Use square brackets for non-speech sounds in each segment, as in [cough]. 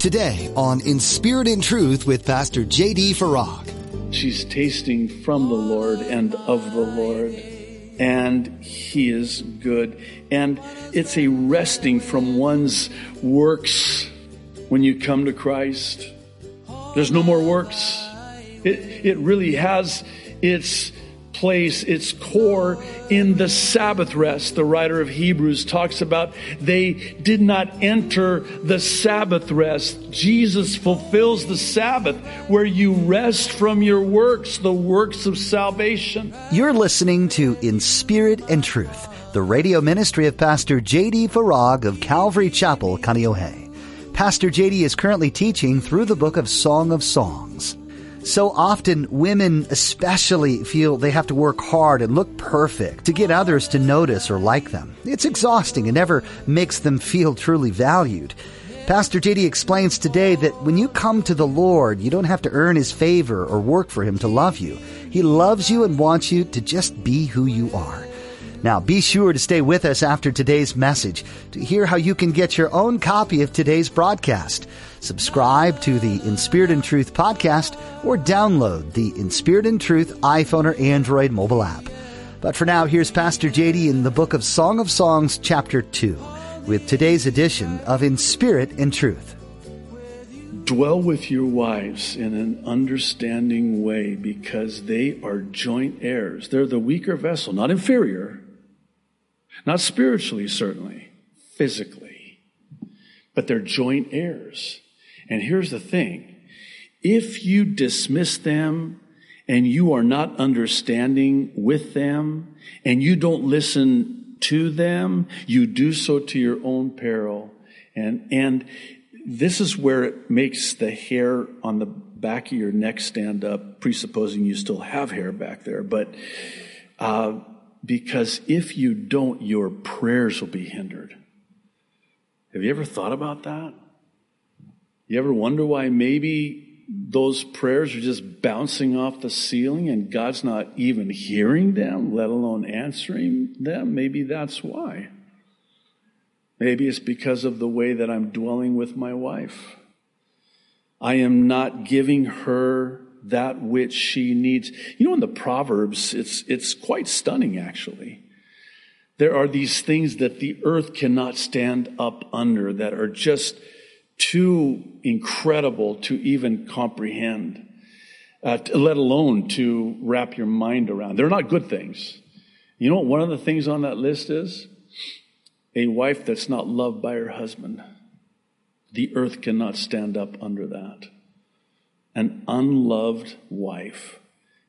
Today on In Spirit and Truth with Pastor J.D. Farag. She's tasting from the Lord and of the Lord, and He is good. And it's a resting from one's works when you come to Christ. There's no more works. It, it really has its place, its core in the Sabbath rest. The writer of Hebrews talks about they did not enter the Sabbath rest. Jesus fulfills the Sabbath where you rest from your works, the works of salvation. You're listening to In Spirit and Truth, the radio ministry of Pastor J.D. Farag of Calvary Chapel, Kaneohe. Pastor JD is currently teaching through the book of Song of Songs. So often, women especially feel they have to work hard and look perfect to get others to notice or like them. It's exhausting and never makes them feel truly valued. Pastor JD explains today that when you come to the Lord, you don't have to earn His favor or work for Him to love you. He loves you and wants you to just be who you are. Now, be sure to stay with us after today's message to hear how you can get your own copy of today's broadcast. Subscribe to the In Spirit and Truth podcast or download the In Spirit and Truth iPhone or Android mobile app. But for now, here's Pastor JD in the book of Song of Songs, chapter 2, with today's edition of In Spirit and Truth. Dwell with your wives in an understanding way because they are joint heirs. They're the weaker vessel, not inferior, not spiritually, certainly, physically, but they're joint heirs. And here's the thing if you dismiss them and you are not understanding with them and you don't listen to them, you do so to your own peril. And, and this is where it makes the hair on the back of your neck stand up, presupposing you still have hair back there. But uh, because if you don't, your prayers will be hindered. Have you ever thought about that? You ever wonder why maybe those prayers are just bouncing off the ceiling and God's not even hearing them, let alone answering them? Maybe that's why. Maybe it's because of the way that I'm dwelling with my wife. I am not giving her that which she needs. You know, in the Proverbs, it's, it's quite stunning, actually. There are these things that the earth cannot stand up under that are just too incredible to even comprehend, uh, let alone to wrap your mind around. They're not good things. You know what one of the things on that list is? A wife that's not loved by her husband. The earth cannot stand up under that an unloved wife.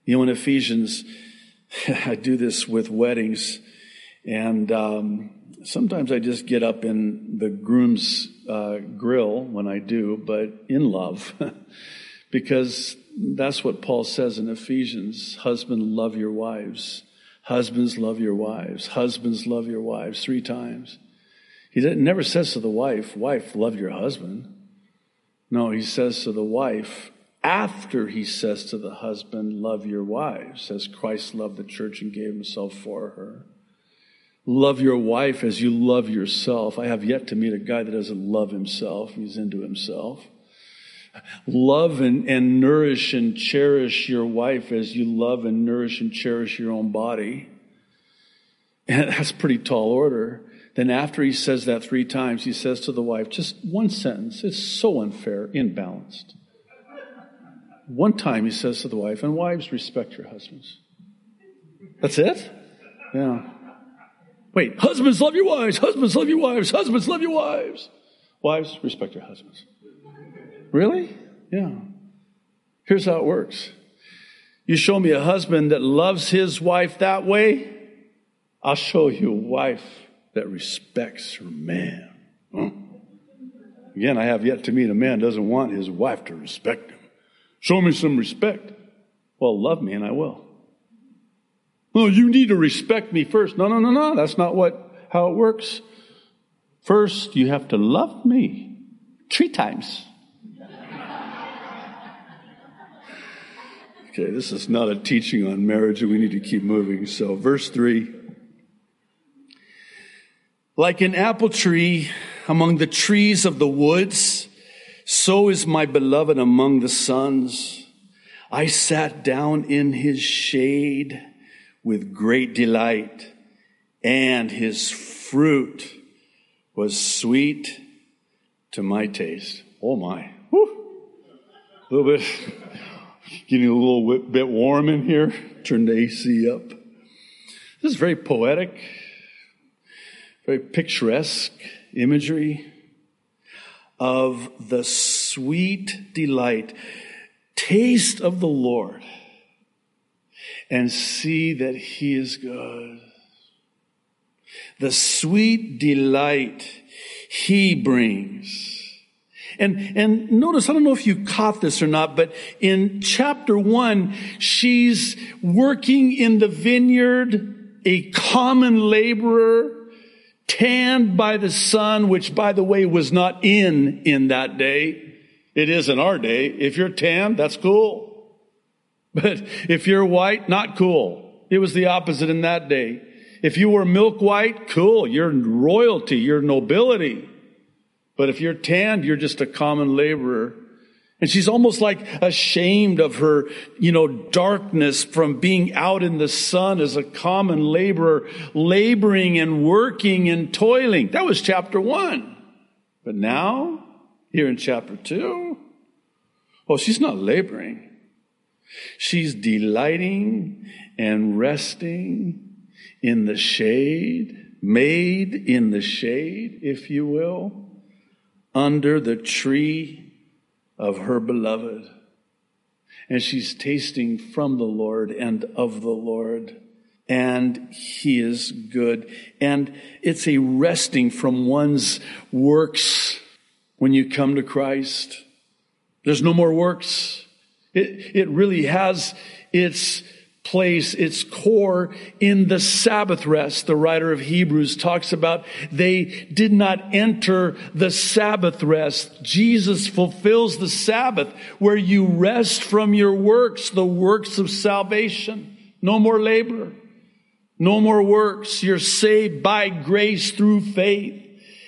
You know, in Ephesians, [laughs] I do this with weddings, and um, sometimes I just get up in the groom's uh, grill when I do, but in love, [laughs] because that's what Paul says in Ephesians Husband, love your wives. Husbands, love your wives. Husbands, love your wives. Three times. He never says to the wife, Wife, love your husband. No, he says to the wife, after he says to the husband, Love your wives, as Christ loved the church and gave himself for her. Love your wife as you love yourself. I have yet to meet a guy that doesn't love himself. He's into himself. Love and, and nourish and cherish your wife as you love and nourish and cherish your own body. And [laughs] that's pretty tall order. Then, after he says that three times, he says to the wife, just one sentence. It's so unfair, imbalanced. One time he says to the wife, and wives, respect your husbands. That's it? Yeah. Wait, husbands, love your wives. Husbands, love your wives. Husbands, love your wives. Wives, respect your husbands. Really? Yeah. Here's how it works. You show me a husband that loves his wife that way, I'll show you a wife that respects her man. Huh? Again, I have yet to meet a man doesn't want his wife to respect him. Show me some respect. Well, love me and I will. Well, you need to respect me first. No, no, no, no. That's not what, how it works. First, you have to love me three times. [laughs] Okay, this is not a teaching on marriage, and we need to keep moving. So, verse 3 Like an apple tree among the trees of the woods, So is my beloved among the sons. I sat down in his shade with great delight, and his fruit was sweet to my taste. Oh my. Woo. A little bit, [laughs] getting a little bit warm in here. Turn the AC up. This is very poetic, very picturesque imagery of the sweet delight. Taste of the Lord and see that He is good. The sweet delight He brings. And, and notice, I don't know if you caught this or not, but in chapter one, she's working in the vineyard, a common laborer, tanned by the sun, which by the way was not in in that day. It is in our day. If you're tanned, that's cool. [laughs] But if you're white, not cool. It was the opposite in that day. If you were milk white, cool. You're royalty. You're nobility. But if you're tanned, you're just a common laborer. And she's almost like ashamed of her, you know, darkness from being out in the sun as a common laborer, laboring and working and toiling. That was chapter one. But now, here in chapter two, oh, she's not laboring. She's delighting and resting in the shade, made in the shade, if you will, under the tree of her beloved. And she's tasting from the Lord and of the Lord. And he is good. And it's a resting from one's works when you come to Christ. There's no more works. It, it really has its place, its core in the Sabbath rest. The writer of Hebrews talks about they did not enter the Sabbath rest. Jesus fulfills the Sabbath where you rest from your works, the works of salvation. No more labor. No more works. You're saved by grace through faith.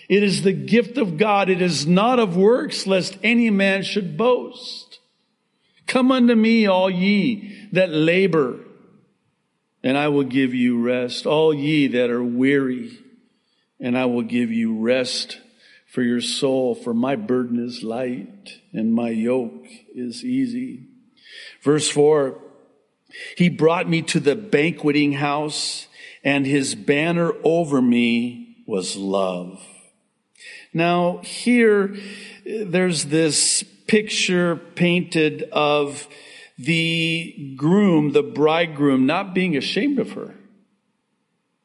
It is the gift of God. It is not of works, lest any man should boast. Come unto me, all ye that labor and I will give you rest. All ye that are weary, and I will give you rest for your soul, for my burden is light and my yoke is easy. Verse four, he brought me to the banqueting house and his banner over me was love. Now here, there's this picture painted of the groom, the bridegroom, not being ashamed of her.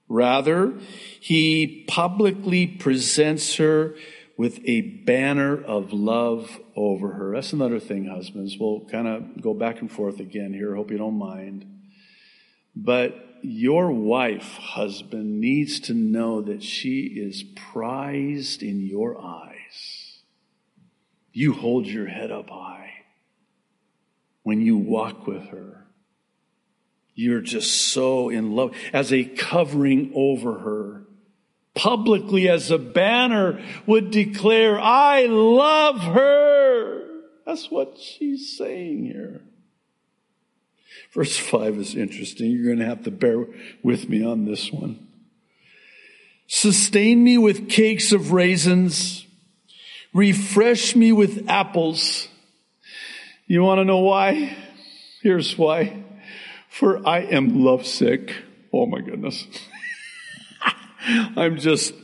Rather, he publicly presents her with a banner of love over her. That's another thing, husbands. We'll kind of go back and forth again here. Hope you don't mind. But your wife, husband, needs to know that she is prized in your eyes. You hold your head up high when you walk with her. You're just so in love as a covering over her. Publicly as a banner would declare, I love her. That's what she's saying here. Verse 5 is interesting. You're going to have to bear with me on this one. Sustain me with cakes of raisins. Refresh me with apples you want to know why? Here's why. For I am lovesick. Oh my goodness. [laughs] I'm just,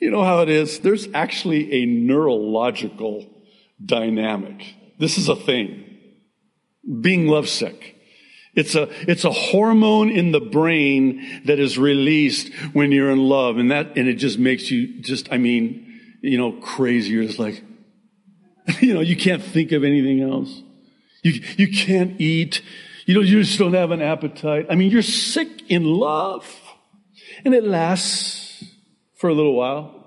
you know how it is? There's actually a neurological dynamic. This is a thing. Being lovesick. It's a, it's a hormone in the brain that is released when you're in love. And that, and it just makes you just, I mean, you know, crazy. You're just like, [laughs] you know, you can't think of anything else. You, you can't eat. You, know, you just don't have an appetite. I mean, you're sick in love. And it lasts for a little while.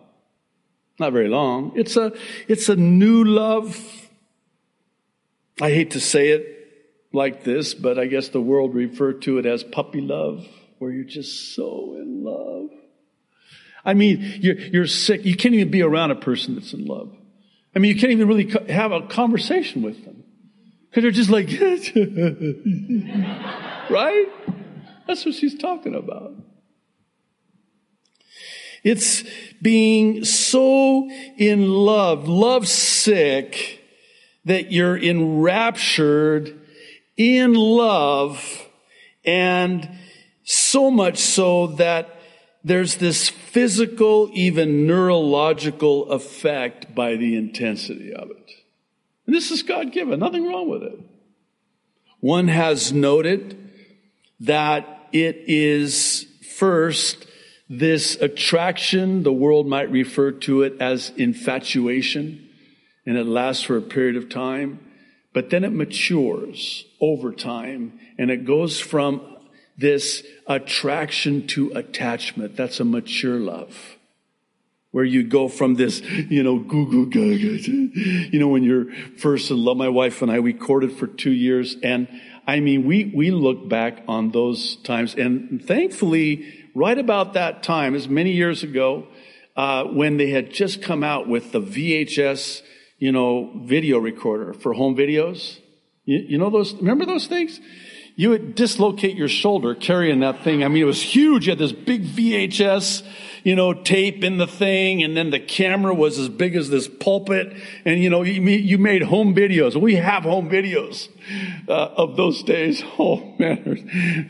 Not very long. It's a, it's a new love. I hate to say it like this, but I guess the world referred to it as puppy love, where you're just so in love. I mean, you're, you're sick. You can't even be around a person that's in love. I mean, you can't even really have a conversation with them because they're just like, [laughs] right? That's what she's talking about. It's being so in love, love sick, that you're enraptured in love and so much so that there's this physical, even neurological effect by the intensity of it. And this is God given, nothing wrong with it. One has noted that it is first this attraction, the world might refer to it as infatuation, and it lasts for a period of time, but then it matures over time and it goes from this attraction to attachment. That's a mature love. Where you go from this, you know, goo goo gaga, you know, when you're first in love. My wife and I, we courted for two years. And I mean, we, we look back on those times. And thankfully, right about that time, as many years ago, uh, when they had just come out with the VHS, you know, video recorder for home videos. You, you know those, remember those things? You would dislocate your shoulder carrying that thing. I mean, it was huge. You had this big VHS, you know, tape in the thing, and then the camera was as big as this pulpit. And, you know, you, made home videos. We have home videos uh, of those days. [laughs] Oh, man.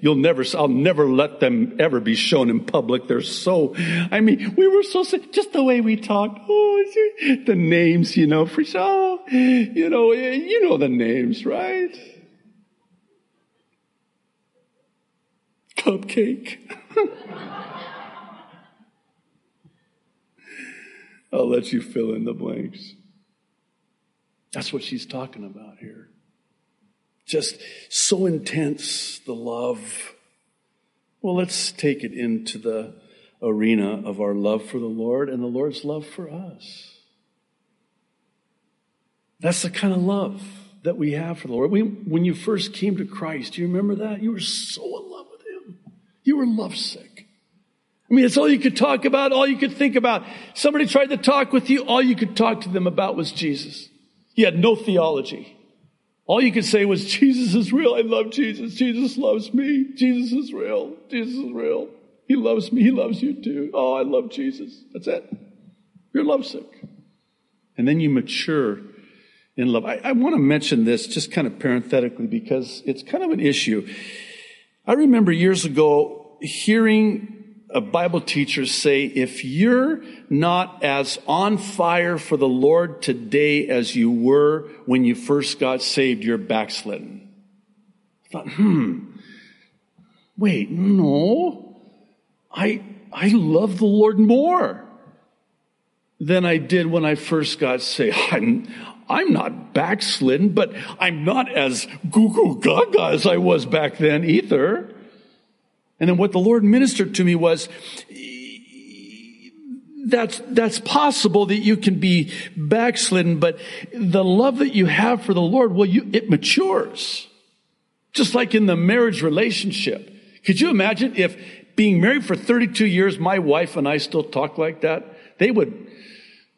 You'll never, I'll never let them ever be shown in public. They're so, I mean, we were so, just the way we talked. Oh, the names, you know, for, oh, you know, you know the names, right? Cupcake. I'll let you fill in the blanks. That's what she's talking about here. Just so intense, the love. Well, let's take it into the arena of our love for the Lord and the Lord's love for us. That's the kind of love that we have for the Lord. We, when you first came to Christ, do you remember that? You were so in love you were lovesick. I mean, it's all you could talk about, all you could think about. Somebody tried to talk with you, all you could talk to them about was Jesus. You had no theology. All you could say was, Jesus is real. I love Jesus. Jesus loves me. Jesus is real. Jesus is real. He loves me. He loves you too. Oh, I love Jesus. That's it. You're lovesick. And then you mature in love. I, I want to mention this just kind of parenthetically because it's kind of an issue. I remember years ago hearing a Bible teacher say, if you're not as on fire for the Lord today as you were when you first got saved, you're backslidden. I thought, hmm, wait, no. I, I love the Lord more than I did when I first got saved. [laughs] I'm, I'm not backslidden, but I'm not as goo goo gaga as I was back then either. And then what the Lord ministered to me was, that's, that's possible that you can be backslidden, but the love that you have for the Lord, well, you, it matures. Just like in the marriage relationship. Could you imagine if being married for 32 years, my wife and I still talk like that? They would,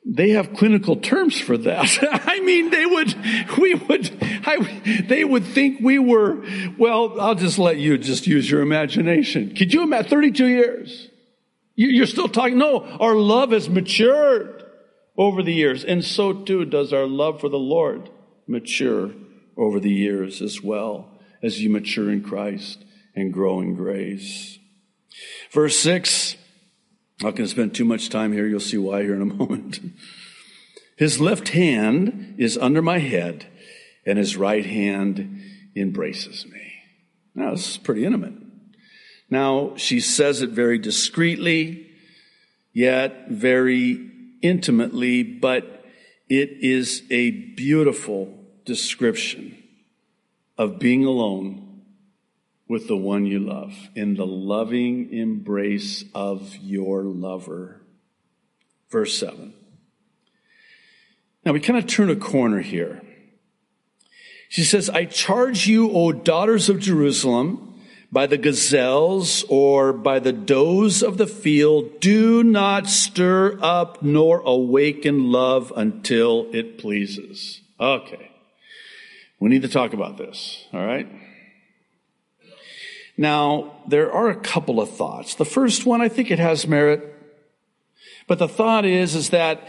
they have clinical terms for that. [laughs] I mean, they would, we would, I, they would think we were, well, I'll just let you just use your imagination. Could you imagine 32 years? You're still talking, no, our love has matured over the years. And so too does our love for the Lord mature over the years as well as you mature in Christ and grow in grace. Verse 6 I'm not going to spend too much time here. You'll see why here in a [laughs] moment. His left hand is under my head, and his right hand embraces me. Now, this is pretty intimate. Now, she says it very discreetly, yet very intimately, but it is a beautiful description of being alone with the one you love, in the loving embrace of your lover. Verse 7. Now we kind of turn a corner here. She says, I charge you, O daughters of Jerusalem, by the gazelles or by the does of the field. Do not stir up nor awaken love until it pleases. Okay. We need to talk about this, all right? Now, there are a couple of thoughts. The first one, I think it has merit. But the thought is, is that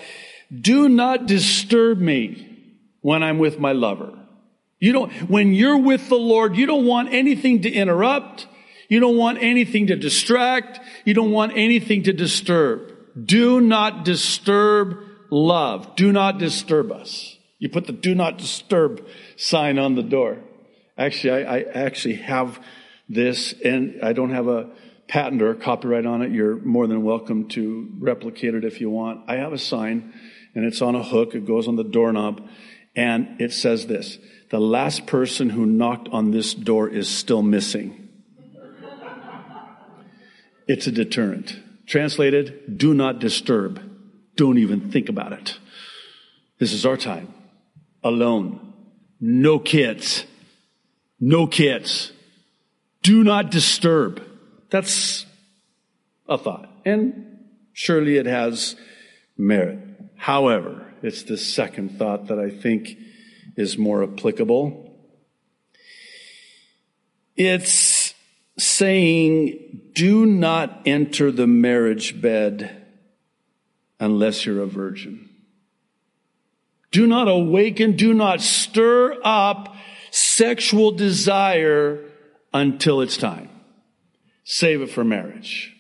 do not disturb me when I'm with my lover. You don't, when you're with the Lord, you don't want anything to interrupt. You don't want anything to distract. You don't want anything to disturb. Do not disturb love. Do not disturb us. You put the do not disturb sign on the door. Actually, I, I actually have this and I don't have a patent or a copyright on it. You're more than welcome to replicate it if you want. I have a sign and it's on a hook. It goes on the doorknob and it says this, the last person who knocked on this door is still missing. It's a deterrent. Translated, do not disturb. Don't even think about it. This is our time. Alone. No kids. No kids. Do not disturb. That's a thought. And surely it has merit. However, it's the second thought that I think is more applicable. It's saying, do not enter the marriage bed unless you're a virgin. Do not awaken, do not stir up sexual desire until it's time. Save it for marriage.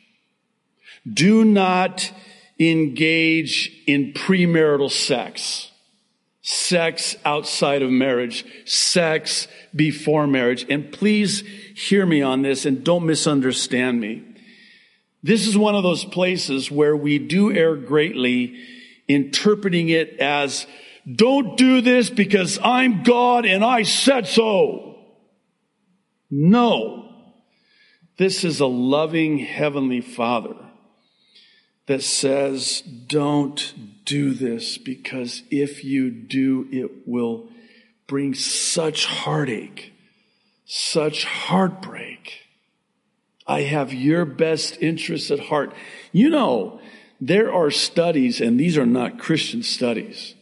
Do not engage in premarital sex, sex outside of marriage, sex before marriage. And please hear me on this and don't misunderstand me. This is one of those places where we do err greatly interpreting it as don't do this because I'm God and I said so. No. This is a loving heavenly father that says, don't do this because if you do, it will bring such heartache, such heartbreak. I have your best interests at heart. You know, there are studies, and these are not Christian studies,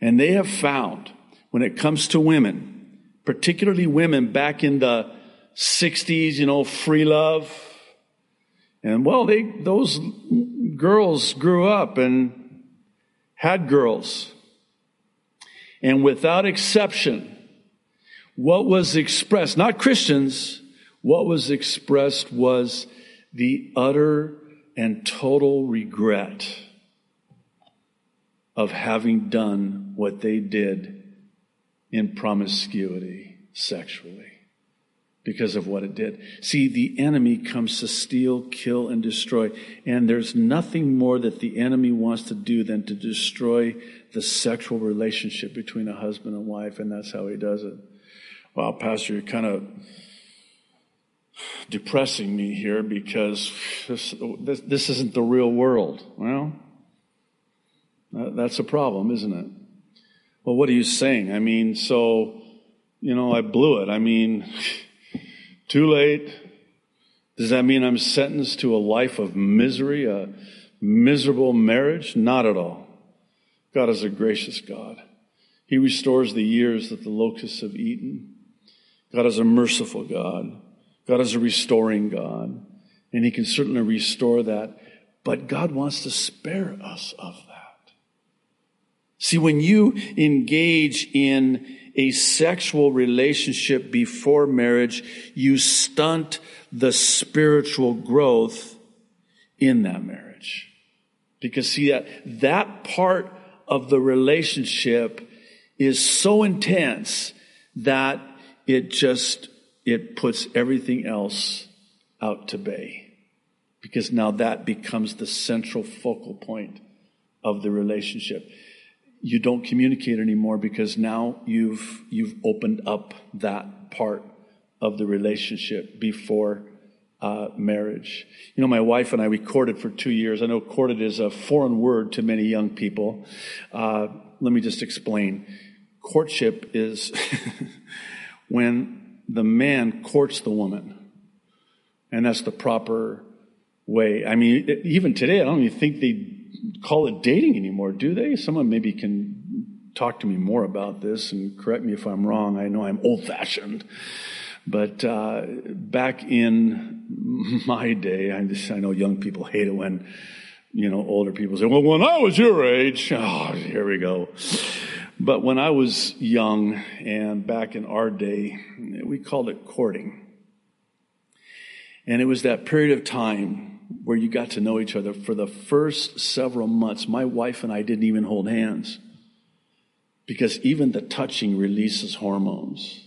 and they have found when it comes to women, particularly women back in the 60s, you know, free love. And well, they, those girls grew up and had girls. And without exception, what was expressed, not Christians, what was expressed was the utter and total regret of having done what they did in promiscuity sexually because of what it did. See, the enemy comes to steal, kill, and destroy. And there's nothing more that the enemy wants to do than to destroy the sexual relationship between a husband and wife. And that's how he does it. Well, Pastor, you're kind of depressing me here because this, this, this isn't the real world. Well, that's a problem, isn't it? Well, what are you saying? I mean, so, you know, I blew it. I mean, Too late. Does that mean I'm sentenced to a life of misery, a miserable marriage? Not at all. God is a gracious God. He restores the years that the locusts have eaten. God is a merciful God. God is a restoring God. And He can certainly restore that. But God wants to spare us of that. See, when you engage in a sexual relationship before marriage, you stunt the spiritual growth in that marriage. Because see that, that part of the relationship is so intense that it just, it puts everything else out to bay. Because now that becomes the central focal point of the relationship you don't communicate anymore because now you've you've opened up that part of the relationship before uh, marriage. You know, my wife and I we courted for two years. I know courted is a foreign word to many young people. Uh, let me just explain. Courtship is [laughs] when the man courts the woman. And that's the proper way. I mean, even today, I don't even think they call it dating anymore, do they? Someone maybe can talk to me more about this and correct me if I'm wrong. I know I'm old fashioned. But uh, back in my day, I, just, I know young people hate it when, you know, older people say, well, when I was your age, oh, here we go. But when I was young and back in our day, we called it courting. And it was that period of time where you got to know each other for the first several months. My wife and I didn't even hold hands because even the touching releases hormones.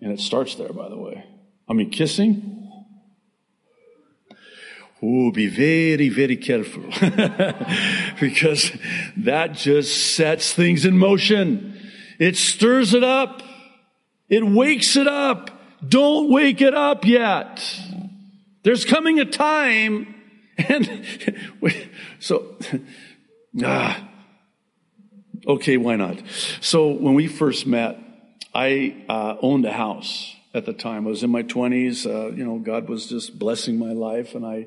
And it starts there, by the way. I mean, kissing. Oh, be very, very careful [laughs] because that just sets things in motion. It stirs it up. It wakes it up. Don't wake it up yet. There's coming a time and [laughs] so, [laughs] ah, okay, why not? So when we first met, I uh, owned a house at the time. I was in my 20s. Uh, you know, God was just blessing my life, and I.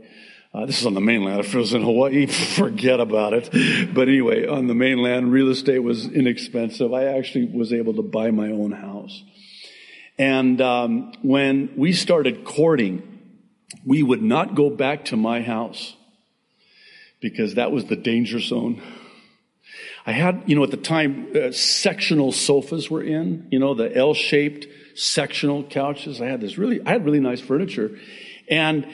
Uh, this is on the mainland. If it was in Hawaii, [laughs] forget about it. But anyway, on the mainland, real estate was inexpensive. I actually was able to buy my own house. And um, when we started courting, we would not go back to my house because that was the danger zone. I had, you know, at the time, uh, sectional sofas were in, you know, the L-shaped sectional couches. I had this really, I had really nice furniture. And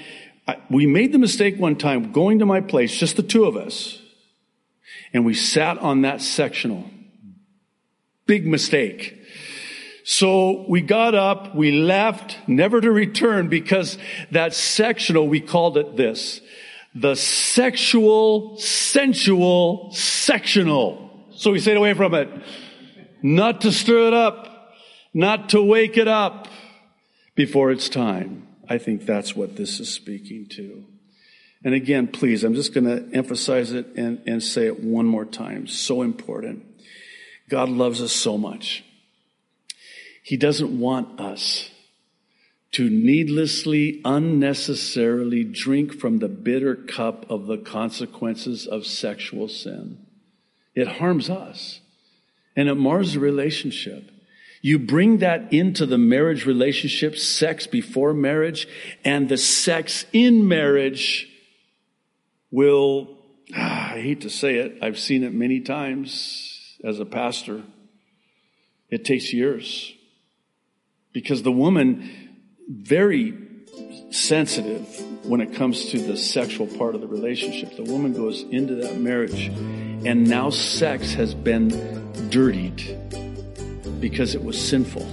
I, we made the mistake one time going to my place, just the two of us, and we sat on that sectional. Big mistake. So we got up, we left, never to return because that sectional, we called it this the sexual, sensual, sectional. So we stayed away from it. Not to stir it up, not to wake it up before it's time. I think that's what this is speaking to. And again, please, I'm just going to emphasize it and, and say it one more time. So important. God loves us so much. He doesn't want us to needlessly, unnecessarily drink from the bitter cup of the consequences of sexual sin. It harms us and it mars the relationship. You bring that into the marriage relationship, sex before marriage, and the sex in marriage will, ah, I hate to say it, I've seen it many times as a pastor. It takes years because the woman very sensitive when it comes to the sexual part of the relationship. The woman goes into that marriage and now sex has been dirtied because it was sinful.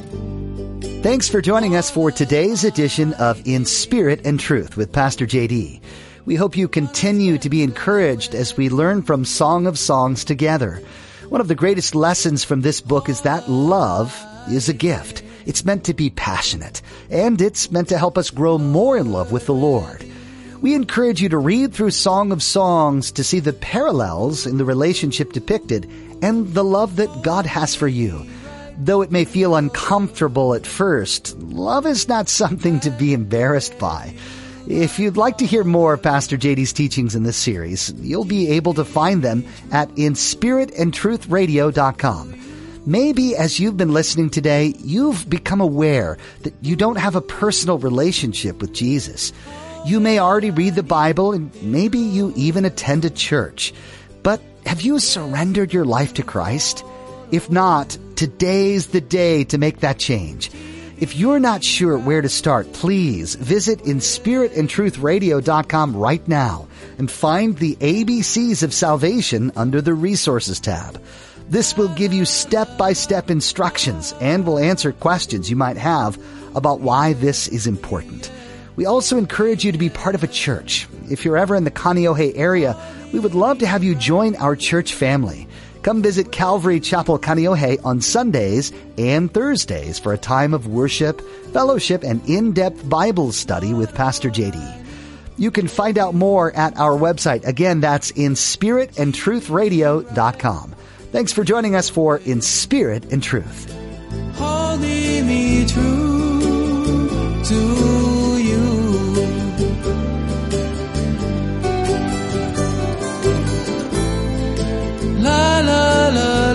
Thanks for joining us for today's edition of In Spirit and Truth with Pastor JD. We hope you continue to be encouraged as we learn from Song of Songs together. One of the greatest lessons from this book is that love is a gift. It's meant to be passionate, and it's meant to help us grow more in love with the Lord. We encourage you to read through Song of Songs to see the parallels in the relationship depicted and the love that God has for you. Though it may feel uncomfortable at first, love is not [laughs] something to be embarrassed by. If you'd like to hear more of Pastor JD's teachings in this series, you'll be able to find them at inspiritandtruthradio.com. Maybe as you've been listening today, you've become aware that you don't have a personal relationship with Jesus. You may already read the Bible and maybe you even attend a church. But have you surrendered your life to Christ? If not, today's the day to make that change. If you're not sure where to start, please visit inspiritandtruthradio.com right now and find the ABCs of salvation under the resources tab. This will give you step by step instructions and will answer questions you might have about why this is important. We also encourage you to be part of a church. If you're ever in the Kaneohe area, we would love to have you join our church family. Come visit Calvary Chapel Kaneohe on Sundays and Thursdays for a time of worship, fellowship, and in-depth Bible study with Pastor JD. You can find out more at our website. Again, that's in spiritandtruthradio.com. Thanks for joining us for In Spirit and Truth. Holding me true to you. La la la.